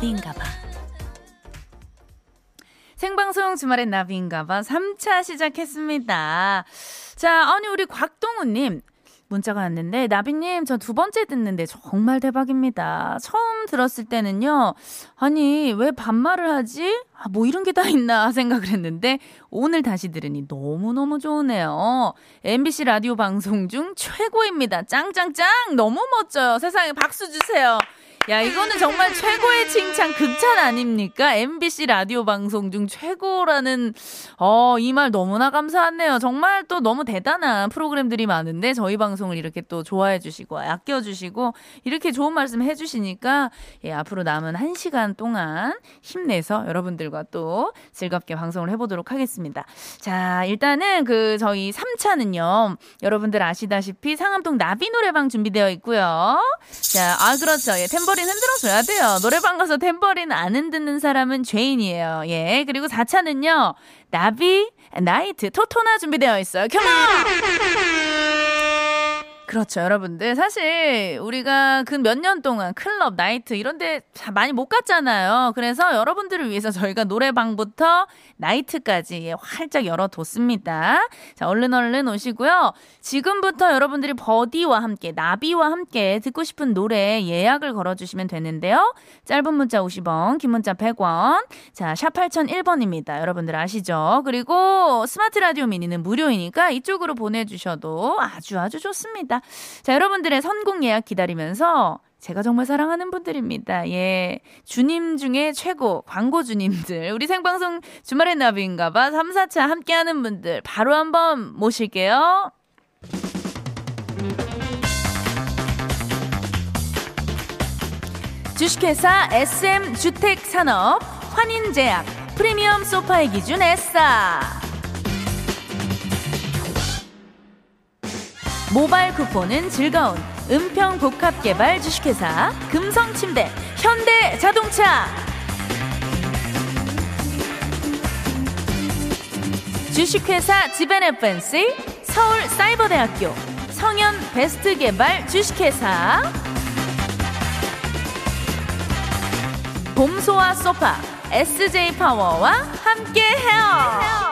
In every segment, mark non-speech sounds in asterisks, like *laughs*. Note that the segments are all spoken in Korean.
나비인가 봐. 생방송 주말엔 나비인가 봐 3차 시작했습니다. 자, 아니 우리 곽동우님 문자가 왔는데 나비님 저 두 번째 듣는데 정말 대박입니다. 처음 들었을 때는요. 아니 왜 반말을 하지? 아, 뭐 이런 게 다 있나 *laughs* 생각을 했는데 오늘 다시 들으니 너무 너무 좋으네요. MBC 라디오 방송 중 최고입니다. 짱짱짱 너무 멋져요. 세상에 박수 주세요. 야, 이거는 정말 최고의 칭찬, 극찬 아닙니까? MBC 라디오 방송 중 최고라는, 어, 이 말 너무나 감사하네요. 정말 또 너무 대단한 프로그램들이 많은데, 저희 방송을 이렇게 또 좋아해 주시고, 아껴 주시고, 이렇게 좋은 말씀 해 주시니까, 예, 앞으로 남은 한 시간 동안 힘내서 여러분들과 또 즐겁게 방송을 해 보도록 하겠습니다. 자, 일단은 그, 저희 3차는요, 여러분들 아시다시피 상암동 나비 노래방 준비되어 있고요. 자, 아, 그렇죠. 예, 템버린 흔들어줘야 돼요. 노래방 가서 템버린 안 흔드는 사람은 죄인이에요. 예. 그리고 4차는요, 나비, 나이트, 토토나 준비되어 있어요. 컴온! 그렇죠, 여러분들. 사실 우리가 그몇년 동안 클럽, 나이트 이런 데 많이 못 갔잖아요. 그래서 여러분들을 위해서 저희가 노래방부터 나이트까지 예, 활짝 열어뒀습니다. 자, 얼른 얼른 오시고요. 지금부터 여러분들이 버디와 함께, 나비와 함께 듣고 싶은 노래 예약을 걸어주시면 되는데요. 짧은 문자 50원, 긴 문자 100원. 자, 샵 8001번입니다. 여러분들 아시죠? 그리고 스마트 라디오 미니는 무료이니까 이쪽으로 보내주셔도 아주 아주 좋습니다. 자, 여러분들의 선곡 예약 기다리면서 제가 정말 사랑하는 분들입니다. 예. 주님 중에 최고, 광고 주님들. 우리 생방송 주말의 나비인가봐 3, 4차 함께하는 분들 바로 한번 모실게요. 주식회사 SM주택산업, 환인제약, 프리미엄 소파의 기준 에싸. 모바일 쿠폰은 즐거운 은평 복합개발 주식회사 금성침대 현대자동차 주식회사 지벤에펜시 서울사이버대학교 성현 베스트개발 주식회사 봄소와 소파 SJ파워와 함께해요.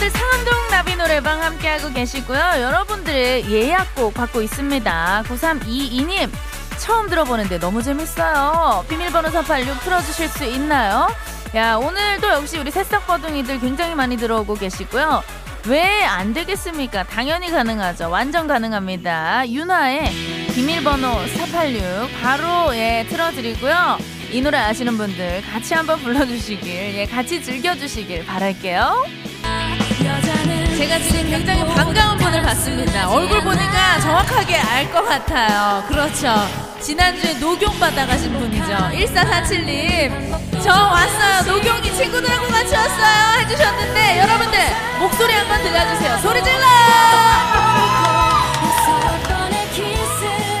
자, 여러분들 상암동 나비 노래방 함께하고 계시고요. 여러분들의 예약곡 받고 있습니다. 9322님, 처음 들어보는데 너무 재밌어요. 비밀번호 486 틀어주실 수 있나요? 야, 오늘도 역시 우리 새싹버둥이들 굉장히 많이 들어오고 계시고요. 왜 안 되겠습니까? 당연히 가능하죠. 완전 가능합니다. 윤아의 비밀번호 486 바로 예 틀어드리고요. 이 노래 아시는 분들 같이 한번 불러주시길 예 같이 즐겨주시길 바랄게요. 제가 지금 굉장히 반가운 분을 봤습니다. 얼굴 보니까 정확하게 알 것 같아요. 그렇죠. 지난주에 녹용 받아가신 분이죠. 1447님. 저 왔어요. 녹용이 친구들하고 같이 왔어요. 해주셨는데, 여러분들, 목소리 한번 들려주세요. 소리 질러!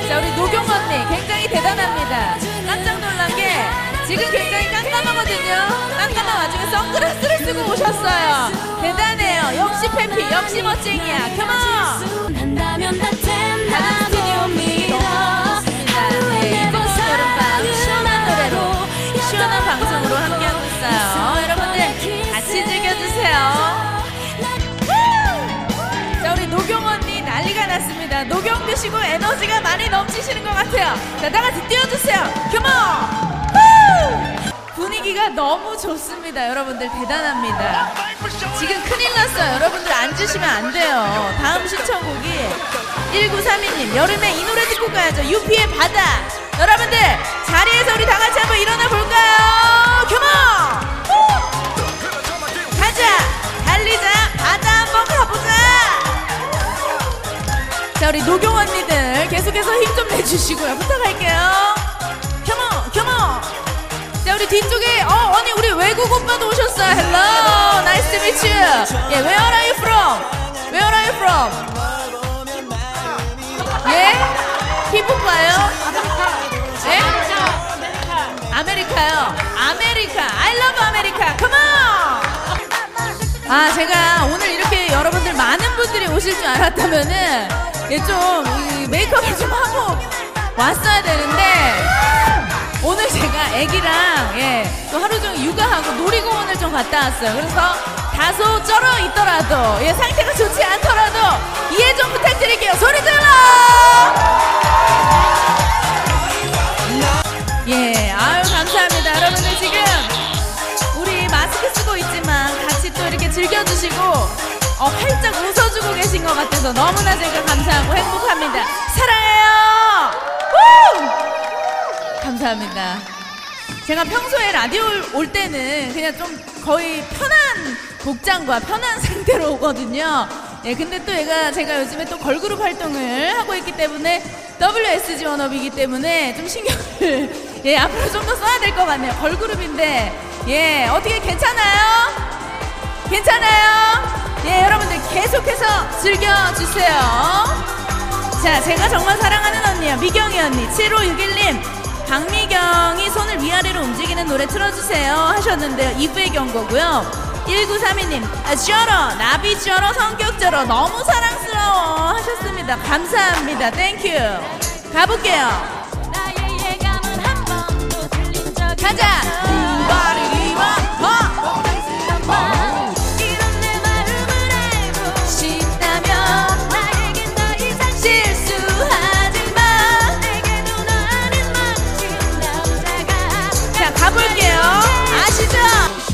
자, 우리 녹용 언니. 굉장히 대단합니다. 깜짝 놀란 게, 지금 굉장히 깜깜하거든요. 깜깜한 와중에 선글라스를 쓰고 오셨어요. 대단해 요. 역시 페피, 역시 멋쟁이야. 컴온! 네, 이번 여름밤 시원한 노래로 시원한 방송으로 함께하고 있어요. 여러분들 같이 즐겨주세요. 자, 우리 노경 언니 난리가 났습니다. 노경 드시고 에너지가 많이 넘치시는 것 같아요. 자, 다 같이 뛰어주세요. 컴온! 분위기가 너무 좋습니다. 여러분들 대단합니다. 지금 큰일 났어요. 여러분들 앉으시면 안 돼요. 다음 신청곡이 1932님 여름에 이 노래 듣고 가야죠. 유피의 바다. 여러분들 자리에서 우리 다 같이 한번 일어나 볼까요? 컴온! 가자! 달리자! 바다 한번 가보자! 자 우리 노경 언니들 계속 계속해서 힘 좀 내주시고요. 부탁할게요. 우리 뒤쪽에, 어, 언니, 우리 외국 오빠도 오셨어요. Hello, nice to meet you. 예, where are you from? Where are you from? 예? 피부과요? 예? 아메리카요. 아메리카. I love 아메리카. Come on! 아, 제가 오늘 이렇게 여러분들 많은 분들이 오실 줄 알았다면은, 예, 좀, 이 메이크업을 좀 하고 왔어야 되는데, 오늘 제가 애기랑, 예, 또 하루 종일 육아하고 놀이공원을 좀 갔다 왔어요. 그래서 다소 쩔어 있더라도, 예, 상태가 좋지 않더라도, 이해 좀 부탁드릴게요. 소리 질러! 예, 아유, 감사합니다. 여러분들 지금, 우리 마스크 쓰고 있지만 같이 또 이렇게 즐겨주시고 어, 활짝 웃어주고 계신 것 같아서 너무나 제가 감사하고 행복합니다. 사랑해요! 우! 감사합니다. 제가 평소에 라디오 올 때는 그냥 좀 거의 편한 복장과 편한 *laughs* 상태로 오거든요. 예, 근데 또 얘가 제가 요즘에 또 걸그룹 활동을 하고 있기 때문에 WSG 원업이기 때문에 좀 신경을 *laughs* 예, 앞으로 좀 더 써야 될 것 같네요. 걸그룹인데 예, 어떻게 괜찮아요? 괜찮아요? 예, 여러분들 계속해서 즐겨주세요. 자, 제가 정말 사랑하는 언니요. 미경이 언니. 7561님. 박미경이 손을 위아래로 움직이는 노래 틀어주세요. 하셨는데요. 이브의 경고고요. 1932님. 아, 쩔어. 나비 쩔어. 성격 쩔어. 너무 사랑스러워. 하셨습니다. 감사합니다. Thank you. 가볼게요. 가자.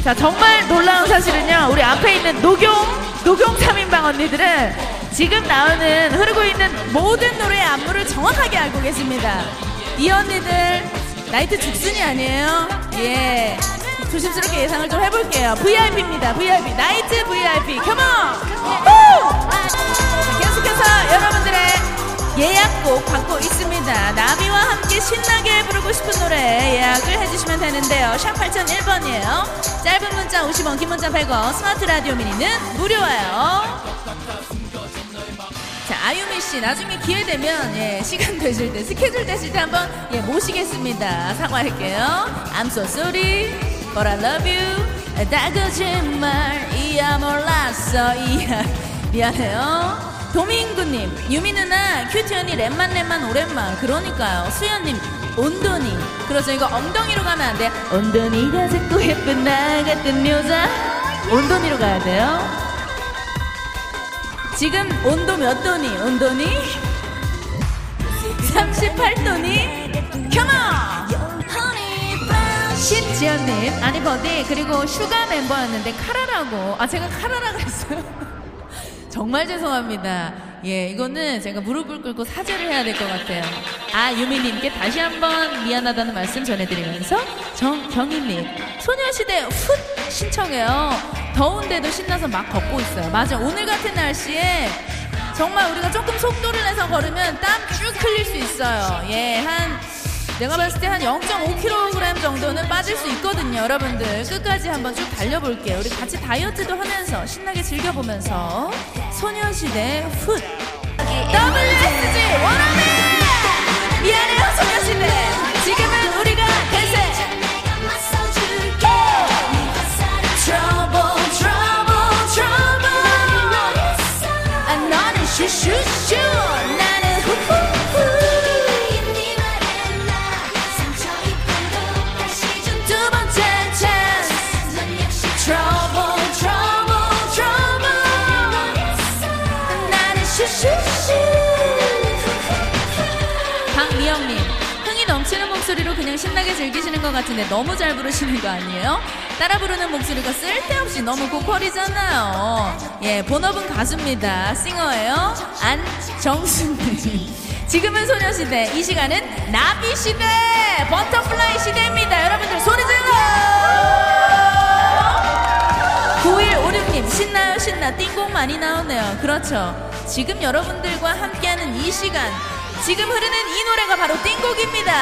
자 정말 놀라운 사실은요. 우리 앞에 있는 녹용 녹용 3인방 언니들은 지금 나오는 흐르고 있는 모든 노래의 안무를 정확하게 알고 계십니다. 이 언니들 나이트 죽순이 아니에요. 예. 조심스럽게 예상을 좀 해볼게요. VIP입니다. VIP 나이트 VIP. come on. 계속해서 여러분들의 예약곡 받고 있습니다. 나비와 함께 신나게 부르고 싶은 노래 예약을 해주시면 되는데요. 샵 8001번이에요. 짧은 문자 50원, 긴 문자 100원, 스마트 라디오 미니는 무료예요. 자, 아유미 씨, 나중에 기회 되면, 예, 시간 되실 때, 스케줄 되실 때 한번, 예, 모시겠습니다. 사과할게요. I'm so sorry, but I love you. 다 거짓말, 이야 몰랐어, 이야. 미안해요. 도민구님, 유미 누나, 큐티 언니, 랩만 랩만 오랜만. 그러니까요. 수연님, 온돈이. 그래서 이거 엉덩이로 가면 안 돼. 온돈이가 자꾸 예쁜 나 같은 여자. 온돈이로 가야 돼요. 지금 온도 몇 도니? 온도니? 38도니? Come on! 신지연님, 아니 버디 그리고 슈가 멤버였는데 카라라고 아 제가 카라라 그랬어요. 정말 죄송합니다. 예, 이거는 제가 무릎을 꿇고 사죄를 해야 될 것 같아요. 아, 유미님께 다시 한번 미안하다는 말씀 전해드리면서 정경희님, 소녀시대 훗 신청해요. 더운데도 신나서 막 걷고 있어요. 맞아, 오늘 같은 날씨에 정말 우리가 조금 속도를 내서 걸으면 땀 쭉 흘릴 수 있어요. 예, 한 내가 봤을 때 한 0.5kg 정도는 빠질 수 있거든요. 여러분들 끝까지 한번 쭉 달려볼게요. 우리 같이 다이어트도 하면서 신나게 즐겨보면서 소녀시대 훗. WSG 원어민! 미안해요 소녀시대. 지금은 우리가 대세. Trouble, trouble, trouble. 아, 너는 슈 박미영님 흥이 넘치는 목소리로 그냥 신나게 즐기시는 것 같은데 너무 잘 부르시는 거 아니에요? 따라 부르는 목소리가 쓸데없이 너무 고퀄이잖아요. 예 본업은 가수입니다. singer예요. 안정수님. 지금은 소녀시대 이 시간은 나비시대 butterfly 시대입니다. 여러분들 소리 질러! 9156님 신나요 신나. 띵곡 많이 나오네요. 그렇죠. 지금 여러분들과 함께하는 이 시간 지금 흐르는 이 노래가 바로 띵곡입니다.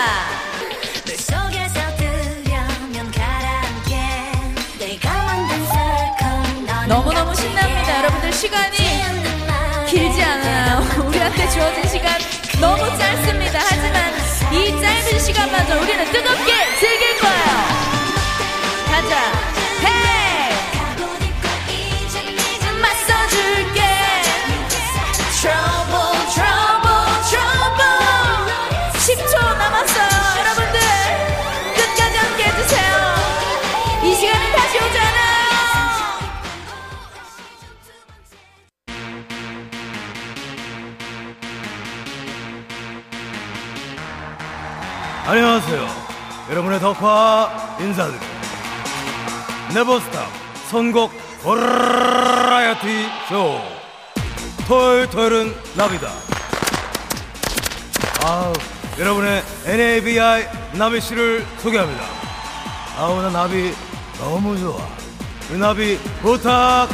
너무너무 신납니다. 여러분들 시간이 길지 않아요. 우리한테 주어진 시간 너무 짧습니다. 여러분의 덕화 인사드립니다. Never stop 선곡 버라이어티 쇼. 토요일 토요일은 나비다. 아우, 여러분의 NABI 나비 씨를 소개합니다. 아우, 나 나비 너무 좋아. 이 나비 부탁해.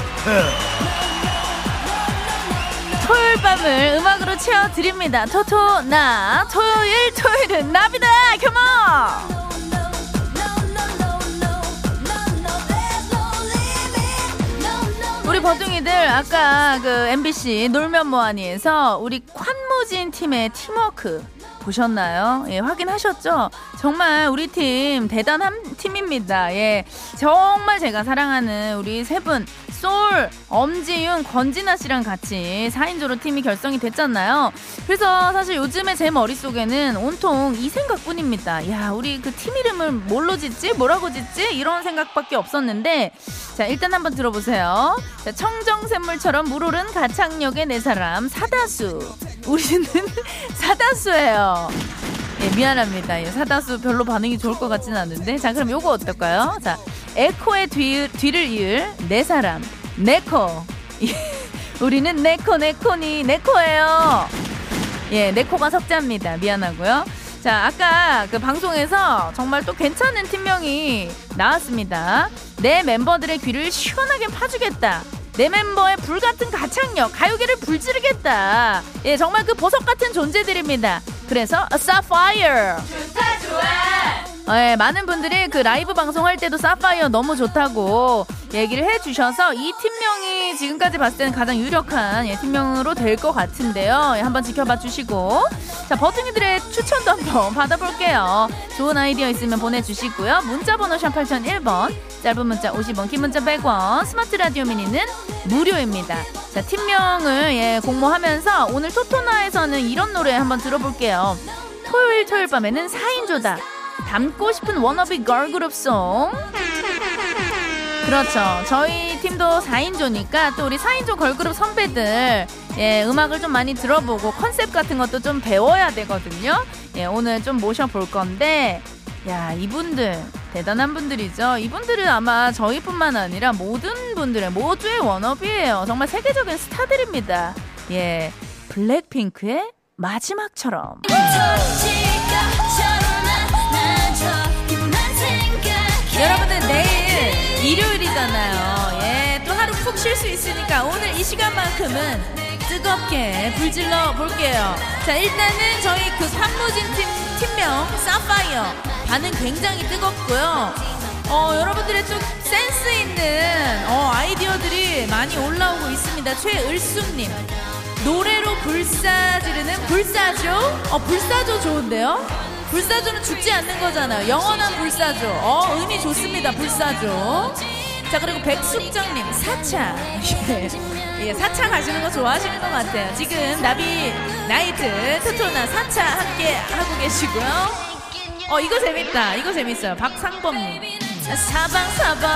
토요일 밤을 음악으로 채워드립니다. 토토 나 토요일 토요일은 나비다. 컴온. 우리 버둥이들 아까 그 MBC 놀면 뭐하니에서 우리 관무진 팀의 팀워크 보셨나요? 예, 확인하셨죠? 정말 우리 팀 대단한 팀입니다. 예, 정말 제가 사랑하는 우리 세 분. 솔, 엄지윤, 권진아 씨랑 같이 4인조로 팀이 결성이 됐잖아요. 그래서 사실 요즘에 제 머릿속에는 온통 이 생각뿐입니다. 야, 우리 그 팀 이름을 뭘로 짓지? 뭐라고 짓지? 이런 생각밖에 없었는데, 자, 일단 한번 들어보세요. 자, 청정샘물처럼 물오른 가창력의 네 사람, 사다수. 우리는 *laughs* 사다수예요. 예, 미안합니다. 예, 사다수 별로 반응이 좋을 것 같지는 않은데. 자, 그럼 요거 어떨까요? 자, 에코의 뒤, 뒤를 이을 네 사람, 네코. *laughs* 우리는 네코, 네코니, 네코예요. 예, 네코가 석자입니다. 미안하고요. 자, 아까 그 방송에서 정말 또 괜찮은 팀명이 나왔습니다. 내 멤버들의 귀를 시원하게 파주겠다. 내 멤버의 불같은 가창력, 가요계를 불지르겠다. 예, 정말 그 보석 같은 존재들입니다. 그래서 사파이어. 좋다 좋아. 예, 많은 분들이 그 라이브 방송할 때도 사파이어 너무 좋다고 얘기를 해주셔서 이 팀명이 지금까지 봤을 때는 가장 유력한 예, 팀명으로 될 것 같은데요. 예, 한번 지켜봐 주시고 자 버튼이들의 추천도 한번 *laughs* 받아볼게요. 좋은 아이디어 있으면 보내주시고요. 문자번호 샵 8001번 짧은 문자 50원 긴 문자 100원 스마트 라디오 미니는 무료입니다. 자 팀명을 예, 공모하면서 오늘 토토나에서는 이런 노래 한번 들어볼게요. 토요일 토요일 밤에는 4인조다. 닮고 싶은 워너비 걸그룹송. 그렇죠. 저희 팀도 4인조니까 또 우리 4인조 걸그룹 선배들 예, 음악을 좀 많이 들어보고 컨셉 같은 것도 좀 배워야 되거든요. 예, 오늘 좀 모셔볼 건데 야, 이분들 대단한 분들이죠. 이분들은 아마 저희뿐만 아니라 모든 분들의 모두의 워너비예요. 정말 세계적인 스타들입니다. 예. 블랙핑크의 마지막처럼. 일 일요일이잖아요. 예, 또 하루 푹 쉴 수 있으니까 오늘 이 시간만큼은 뜨겁게 불질러 볼게요. 자, 일단은 저희 그 산무진 팀 팀명 사파이어 반응 굉장히 뜨겁고요. 어, 여러분들의 좀 센스 있는 어, 아이디어들이 많이 올라오고 있습니다. 최을숙님. 노래로 불사 지르는 불사조? 어, 불사조 좋은데요? 불사조는 죽지 않는 거잖아요. 영원한 불사조. 어, 의미 좋습니다. 불사조. 자, 그리고 백숙정님, 사차. 예, *laughs* 예, 사차 가시는 거 좋아하시는 것 같아요. 지금 나비 나이트 토토나 사차 함께 하고 계시고요. 어, 이거 재밌다. 이거 재밌어요. 박상범님. 사방사방.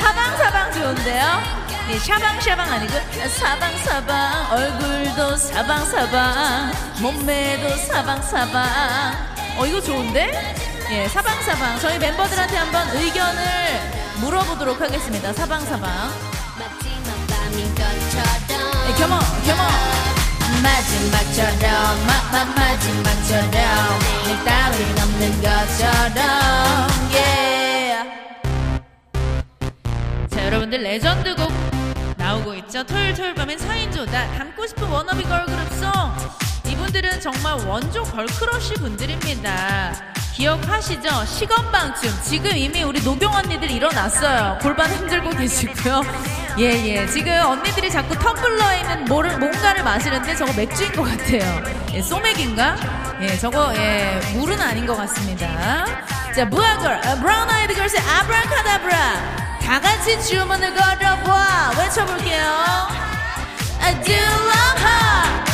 사방사방 좋은데요? 예, 샤방샤방 아니고 사방사방. 얼굴도 사방사방 몸매도 사방사방. 어 이거 좋은데? 예 사방사방. 저희 멤버들한테 한번 의견을 물어보도록 하겠습니다. 사방사방. 예, 겸어 겸어 마지막처럼 마 마 마지막처럼. 일 따윈 없는 것처럼. 예. 자 여러분들 나오고 있죠 토요일 토요일 밤엔 4인조다 닮고 싶은 워너비 걸그룹송 이분들은 정말 원조 girl crush 분들입니다. 기억하시죠? 시건방춤. 지금 이미 우리 노경 언니들 일어났어요. 골반 흔들고 계시고요. 예, 예. 지금 언니들이 자꾸 텀블러에 있는 뭐를, 뭔가를 마시는데 저거 맥주인 것 같아요. 예, 소맥인가? 예, 저거, 예, 물은 아닌 것 같습니다. 자, 무아걸, 아, 브라운 아이드 걸스의 아브라카다브라. 다 같이 주문을 걸어봐. 외쳐볼게요. I do love her.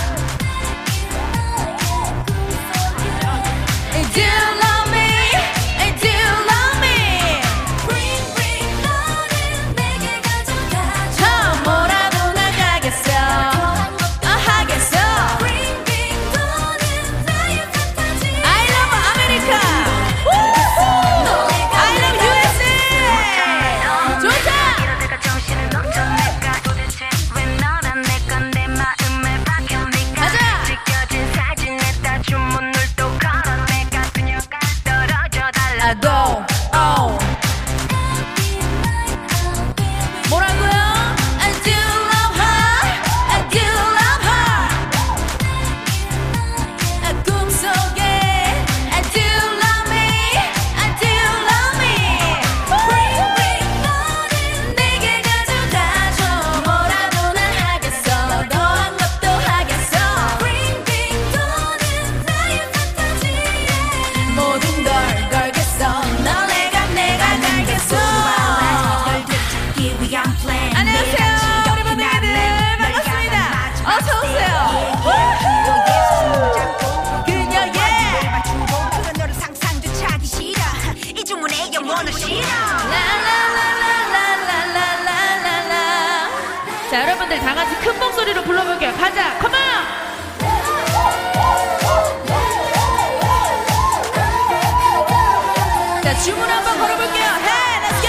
자, 주문 한번 걸어볼게요. Hey, let's go.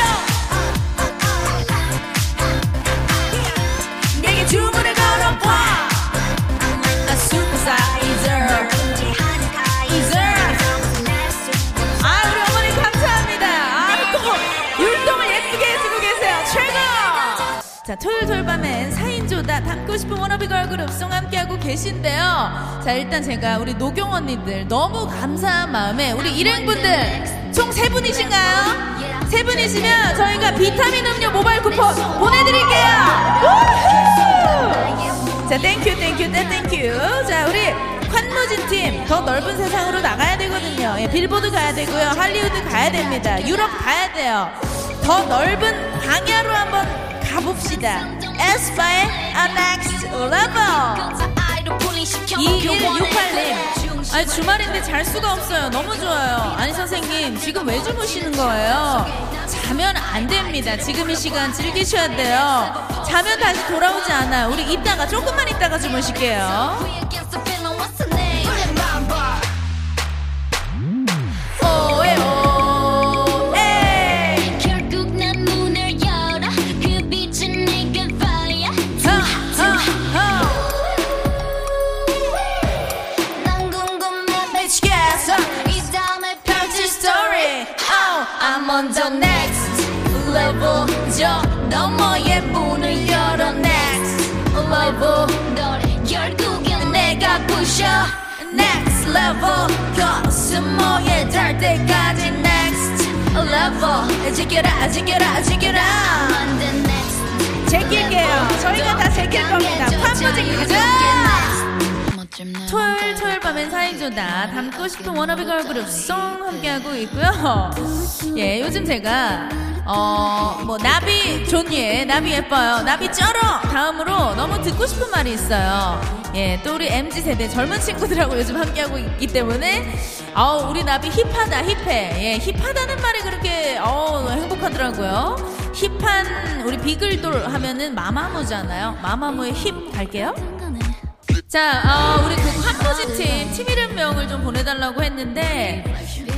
주문을 걸어봐. A. 아, 우리 어머니 감사합니다. 아이고, 율동을 예쁘게 해주고 계세요. 최고! 자, 토요일 돌밤엔 4인조다 담고 싶은 워너비 걸그룹 송 함께하고 계신데요. 자, 일단 제가 우리 노경 언니들 너무 감사한 마음에 우리 일행분들 총 세 분이신가요? 세 분이시면 저희가 비타민 음료 모바일 쿠폰 보내드릴게요. 우후! 자, thank you, thank you, 땡, thank you. 자, 우리 환무진 팀 더 넓은 세상으로 나가야 되거든요. 예, 빌보드 가야 되고요. 할리우드 가야 됩니다. 유럽 가야 돼요. 더 넓은 광야로 한번 가봅시다. 에스파의 A Next Level. 2168님. 아니, 주말인데 잘 수가 없어요. 너무 좋아요. 아니, 선생님, 지금 왜 주무시는 거예요? 자면 안 됩니다. 지금 이 시간 즐기셔야 돼요. 자면 다시 돌아오지 않아요. 우리 이따가, 조금만 이따가 주무실게요. The next level. 저 너머의 문을 열어 next level. 널 결국엔 내가 부셔 next level. 코스모에 닿을 때까지 next level. 지켜라, 지켜라, 지켜라. 제낄게요. 저희가 다 제낄 겁니다. 판무지 가자. 토요일 토요일 밤엔 4인조다. 담고 싶은 워너비 걸그룹 송 함께하고 있고요. *laughs* 예 요즘 제가 어 뭐 나비 좋예 나비 예뻐요. 나비 쩔어! 다음으로 너무 듣고 싶은 말이 있어요. 예 또 우리 MZ세대 젊은 친구들하고 요즘 함께하고 있기 때문에 아우 우리 나비 힙하다 힙해. 예 힙하다는 말이 그렇게 어 행복하더라고요. 힙한 우리 비글돌 하면은 마마무잖아요. 마마무의 힙 갈게요 자, 어, 우리 그 한포지 팀, 팀 이름명을 좀 보내달라고 했는데,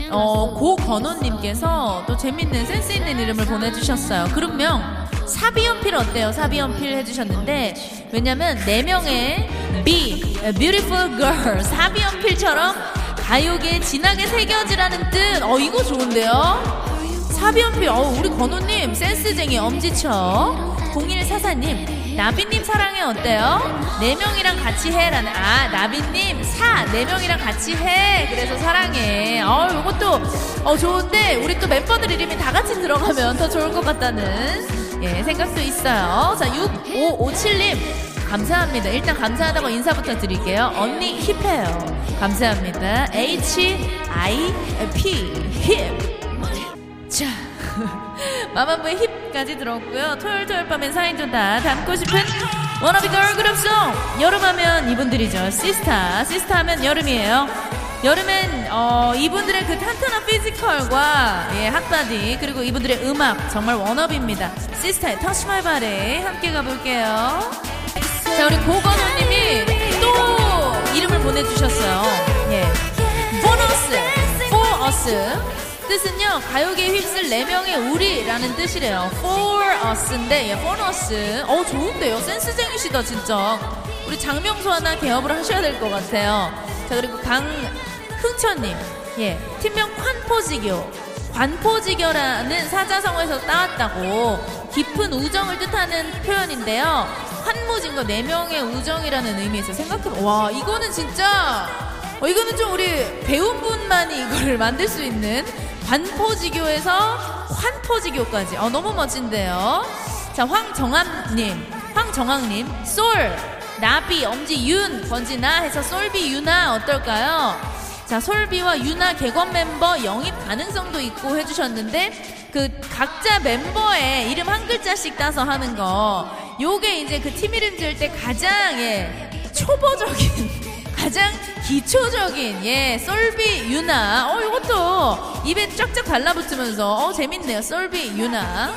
어, 고건호님께서 또 재밌는 센스 있는 이름을 보내주셨어요. 그룹명, 사비연필 어때요? 사비연필 해주셨는데, 왜냐면, 네 명의 B, Beautiful Girl, 사비연필처럼 가요계에 진하게 새겨지라는 뜻. 어, 이거 좋은데요? 사비연필, 어, 우리 건호님, 센스쟁이 엄지쳐. 0144님, 나비님 사랑해 어때요? 네 명이랑 같이 해라는 아 나비님 사 네 명이랑 같이 해. 그래서 사랑해. 어 요것도 어 좋은데 우리 또 멤버들 이름이 다 같이 들어가면 더 좋을 것 같다는 예 생각도 있어요. 자 6557님 감사합니다. 일단 감사하다고 인사부터 드릴게요. 언니 힙해요. 감사합니다. H-I-P 힙자 *laughs* *laughs* 마마무의 힙까지 들었고요. 토요일 토요일 밤엔 사인전 다 담고 싶은 Wannabe girl group song 여름하면 이분들이죠. 시스타 시스타 하면 여름이에요. 여름엔 어, 이분들의 그 탄탄한 피지컬과 예, hot body 그리고 이분들의 음악 정말 wannabe입니다. 시스타의 Touch My Body 함께 가볼게요. 자 우리 고건호님이 또 이름을 보내주셨어요. 예, 포 어스 for us 뜻은요 가요계에 휩쓸 4명의 우리라는 뜻이래요. For us인데 예, for us. 어 좋은데요? 센스쟁이시다 진짜. 우리 장명수 하나 개업을 하셔야 될 것 같아요. 자 그리고 강흥천님. 예 팀명 관포지교. 관포지교라는 사자성어에서 따왔다고 깊은 우정을 뜻하는 표현인데요. 환무진거 4명의 우정이라는 의미에서 생각해봐 와 이거는 진짜 어, 이거는 좀 우리 배운 분만이 이거를 만들 수 있는 관포지교에서 환포지교까지. 어, 너무 멋진데요. 자, 황정함님, 황정학님, 솔, 나비, 엄지, 윤, 번지나 해서 솔비, 유나 어떨까요? 자, 솔비와 유나 개건 멤버 영입 가능성도 있고 해주셨는데, 그 각자 멤버의 이름 한 글자씩 따서 하는 거, 요게 이제 그 팀 이름 지을 때 가장, 예, 초보적인, 가장 기초적인 예 솔비 유나. 어 이것도 입에 쫙쫙 달라붙으면서. 어 재밌네요. 솔비 유나.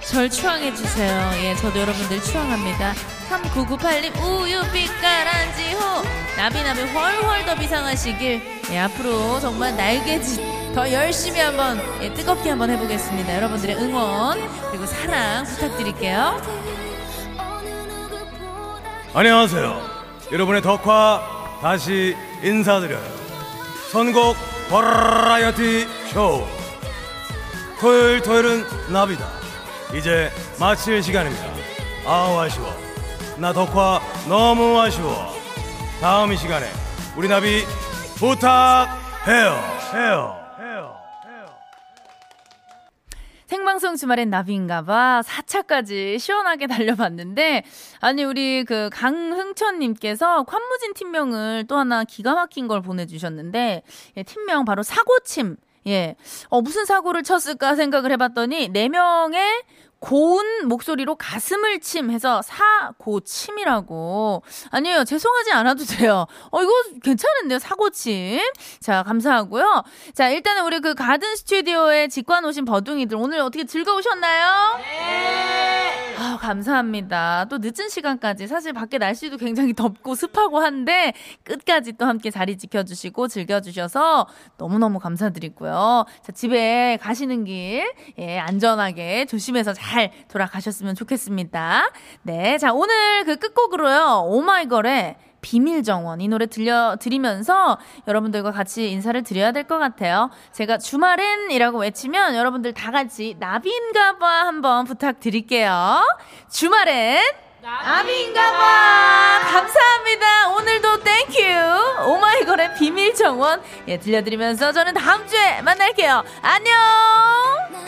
절 추앙해 주세요. 예 저도 여러분들 추앙합니다. 3998님 우유 빛깔한지 호. 나비나비 훨훨 더 비상하시길. 예 앞으로 정말 날개짓 더 열심히 한번 예, 뜨겁게 한번 해보겠습니다. 여러분들의 응원 그리고 사랑 부탁드릴게요. 안녕하세요. 여러분의 덕화 다시 인사드려요. 선곡 버라이어티 쇼. 토요일 토요일은 나비다. 이제 마칠 시간입니다. 아우 아쉬워. 나 덕화 너무 아쉬워. 다음 이 시간에 우리 나비 부탁해요. 해요. 생방송 주말엔 나비인가봐. 4차까지 시원하게 달려봤는데 아니 우리 그 강흥천님께서 관무진 팀명을 또 하나 기가 막힌 걸 보내주셨는데 예, 팀명 바로 사고침. 예, 어 무슨 사고를 쳤을까 생각을 해봤더니 네 명의 고운 목소리로 가슴을 침 해서 사고침이라고. 아니에요. 죄송하지 않아도 돼요. 어, 이거 괜찮은데요. 사고침. 자, 감사하고요. 자, 일단은 우리 그 가든 스튜디오에 직관 오신 버둥이들 오늘 어떻게 즐거우셨나요? 네. 아, 감사합니다. 또 늦은 시간까지 사실 밖에 날씨도 굉장히 덥고 습하고 한데 끝까지 또 함께 자리 지켜주시고 즐겨주셔서 너무너무 감사드리고요. 자, 집에 가시는 길, 예, 안전하게 조심해서 잘 돌아가셨으면 좋겠습니다. 네. 자, 오늘 그 끝곡으로요. 오마이걸의 비밀 정원 이 노래 들려 드리면서 여러분들과 같이 인사를 드려야 될 것 같아요. 제가 주말엔이라고 외치면 여러분들 다 같이 나비인가봐 한번 부탁드릴게요. 주말엔 나비인가봐 감사합니다. 오늘도 thank you 오마이걸의 비밀 정원 예 들려드리면서 저는 다음 주에 만날게요. 안녕.